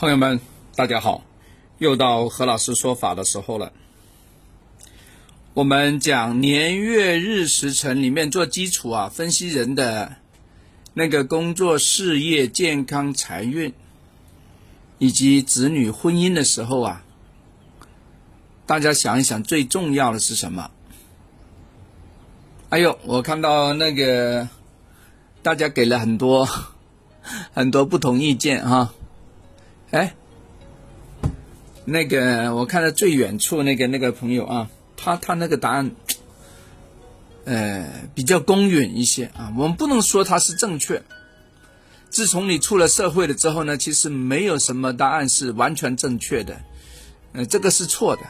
朋友们，大家好，又到何老师说法的时候了。我们讲年月日时辰里面做基础啊，分析人的那个工作、事业、健康、财运以及子女婚姻的时候啊，大家想一想，最重要的是什么？哎呦，我看到那个大家给了很多很多不同意见哈。哎，那个我看到最远处那个那个朋友啊，他他那个答案，呃，比较公允一些啊。我们不能说他是正确。自从你出了社会了之后呢，其实没有什么答案是完全正确的，呃，这个是错的。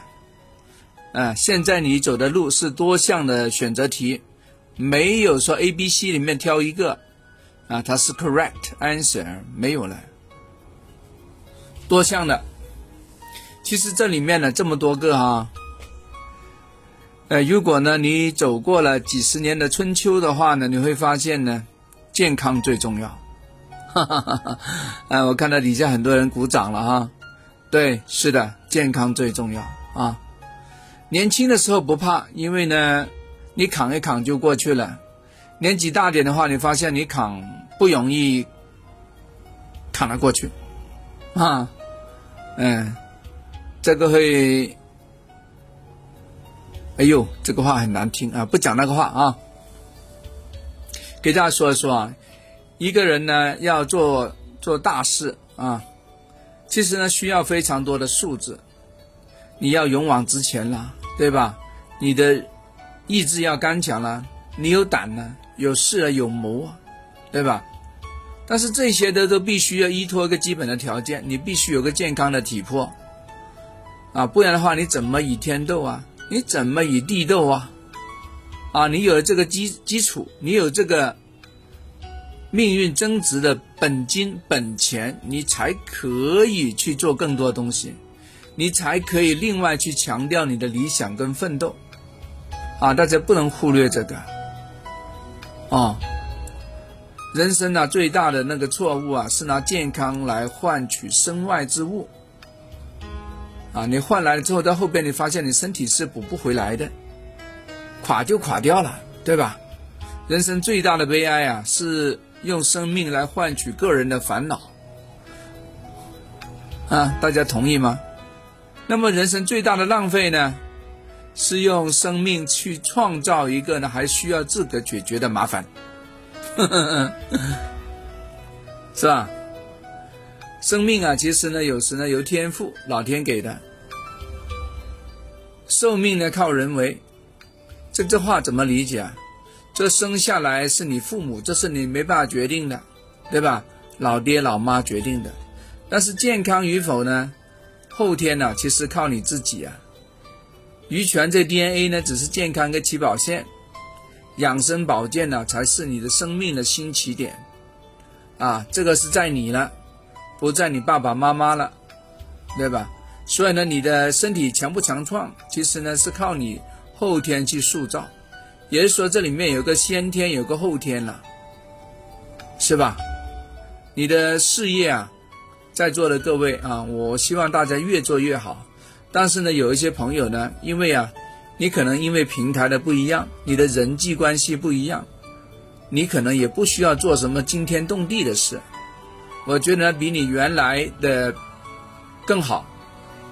啊，现在你走的路是多项的选择题，没有说 A、B、C 里面挑一个，啊，它是 correct answer 没有了。多项的，其实这里面呢这么多个哈，呃，如果呢你走过了几十年的春秋的话呢，你会发现呢，健康最重要。哈哈哈哈啊，我看到底下很多人鼓掌了哈。对，是的，健康最重要啊。年轻的时候不怕，因为呢，你扛一扛就过去了。年纪大点的话，你发现你扛不容易扛得过去啊。嗯，这个会，哎呦，这个话很难听啊！不讲那个话啊，给大家说一说啊，一个人呢要做做大事啊，其实呢需要非常多的素质，你要勇往直前啦，对吧？你的意志要刚强啦，你有胆呢，有势啊，有谋啊，对吧？但是这些的都必须要依托一个基本的条件，你必须有个健康的体魄，啊，不然的话你怎么与天斗啊？你怎么与地斗啊？啊，你有了这个基基础，你有这个命运增值的本金本钱，你才可以去做更多东西，你才可以另外去强调你的理想跟奋斗，啊，大家不能忽略这个，啊。人生啊，最大的那个错误啊，是拿健康来换取身外之物。啊，你换来了之后，到后边你发现你身体是补不回来的，垮就垮掉了，对吧？人生最大的悲哀啊，是用生命来换取个人的烦恼。啊，大家同意吗？那么人生最大的浪费呢，是用生命去创造一个呢还需要自个解决的麻烦。是吧？生命啊，其实呢，有时呢由天赋，老天给的；寿命呢靠人为。这这话怎么理解啊？这生下来是你父母，这是你没办法决定的，对吧？老爹老妈决定的。但是健康与否呢？后天呢，其实靠你自己啊。遗传这 DNA 呢，只是健康的起跑线。养生保健呢，才是你的生命的新起点，啊，这个是在你了，不在你爸爸妈妈了，对吧？所以呢，你的身体强不强壮，其实呢是靠你后天去塑造，也就是说这里面有个先天，有个后天了，是吧？你的事业啊，在座的各位啊，我希望大家越做越好，但是呢，有一些朋友呢，因为啊。你可能因为平台的不一样，你的人际关系不一样，你可能也不需要做什么惊天动地的事。我觉得比你原来的更好，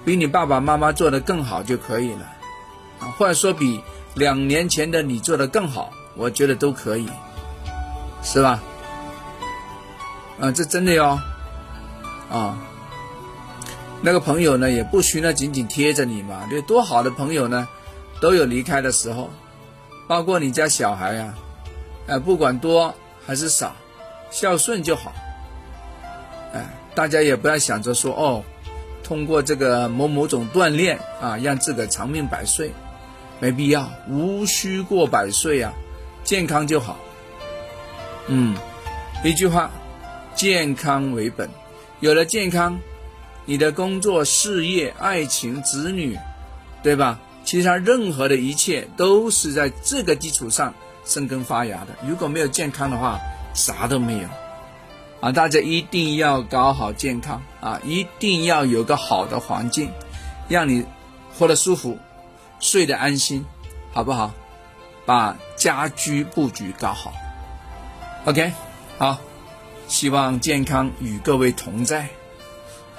比你爸爸妈妈做的更好就可以了，或者说比两年前的你做的更好，我觉得都可以，是吧？啊，这真的哟，啊，那个朋友呢，也不需要紧紧贴着你嘛，对，多好的朋友呢。都有离开的时候，包括你家小孩呀，呃，不管多还是少，孝顺就好。哎，大家也不要想着说哦，通过这个某某种锻炼啊，让自个长命百岁，没必要，无需过百岁啊，健康就好。嗯，一句话，健康为本，有了健康，你的工作、事业、爱情、子女，对吧？其实任何的一切都是在这个基础上生根发芽的。如果没有健康的话，啥都没有，啊，大家一定要搞好健康啊，一定要有个好的环境，让你活得舒服，睡得安心，好不好？把家居布局搞好。OK，好，希望健康与各位同在。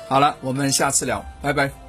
好了，我们下次聊，拜拜。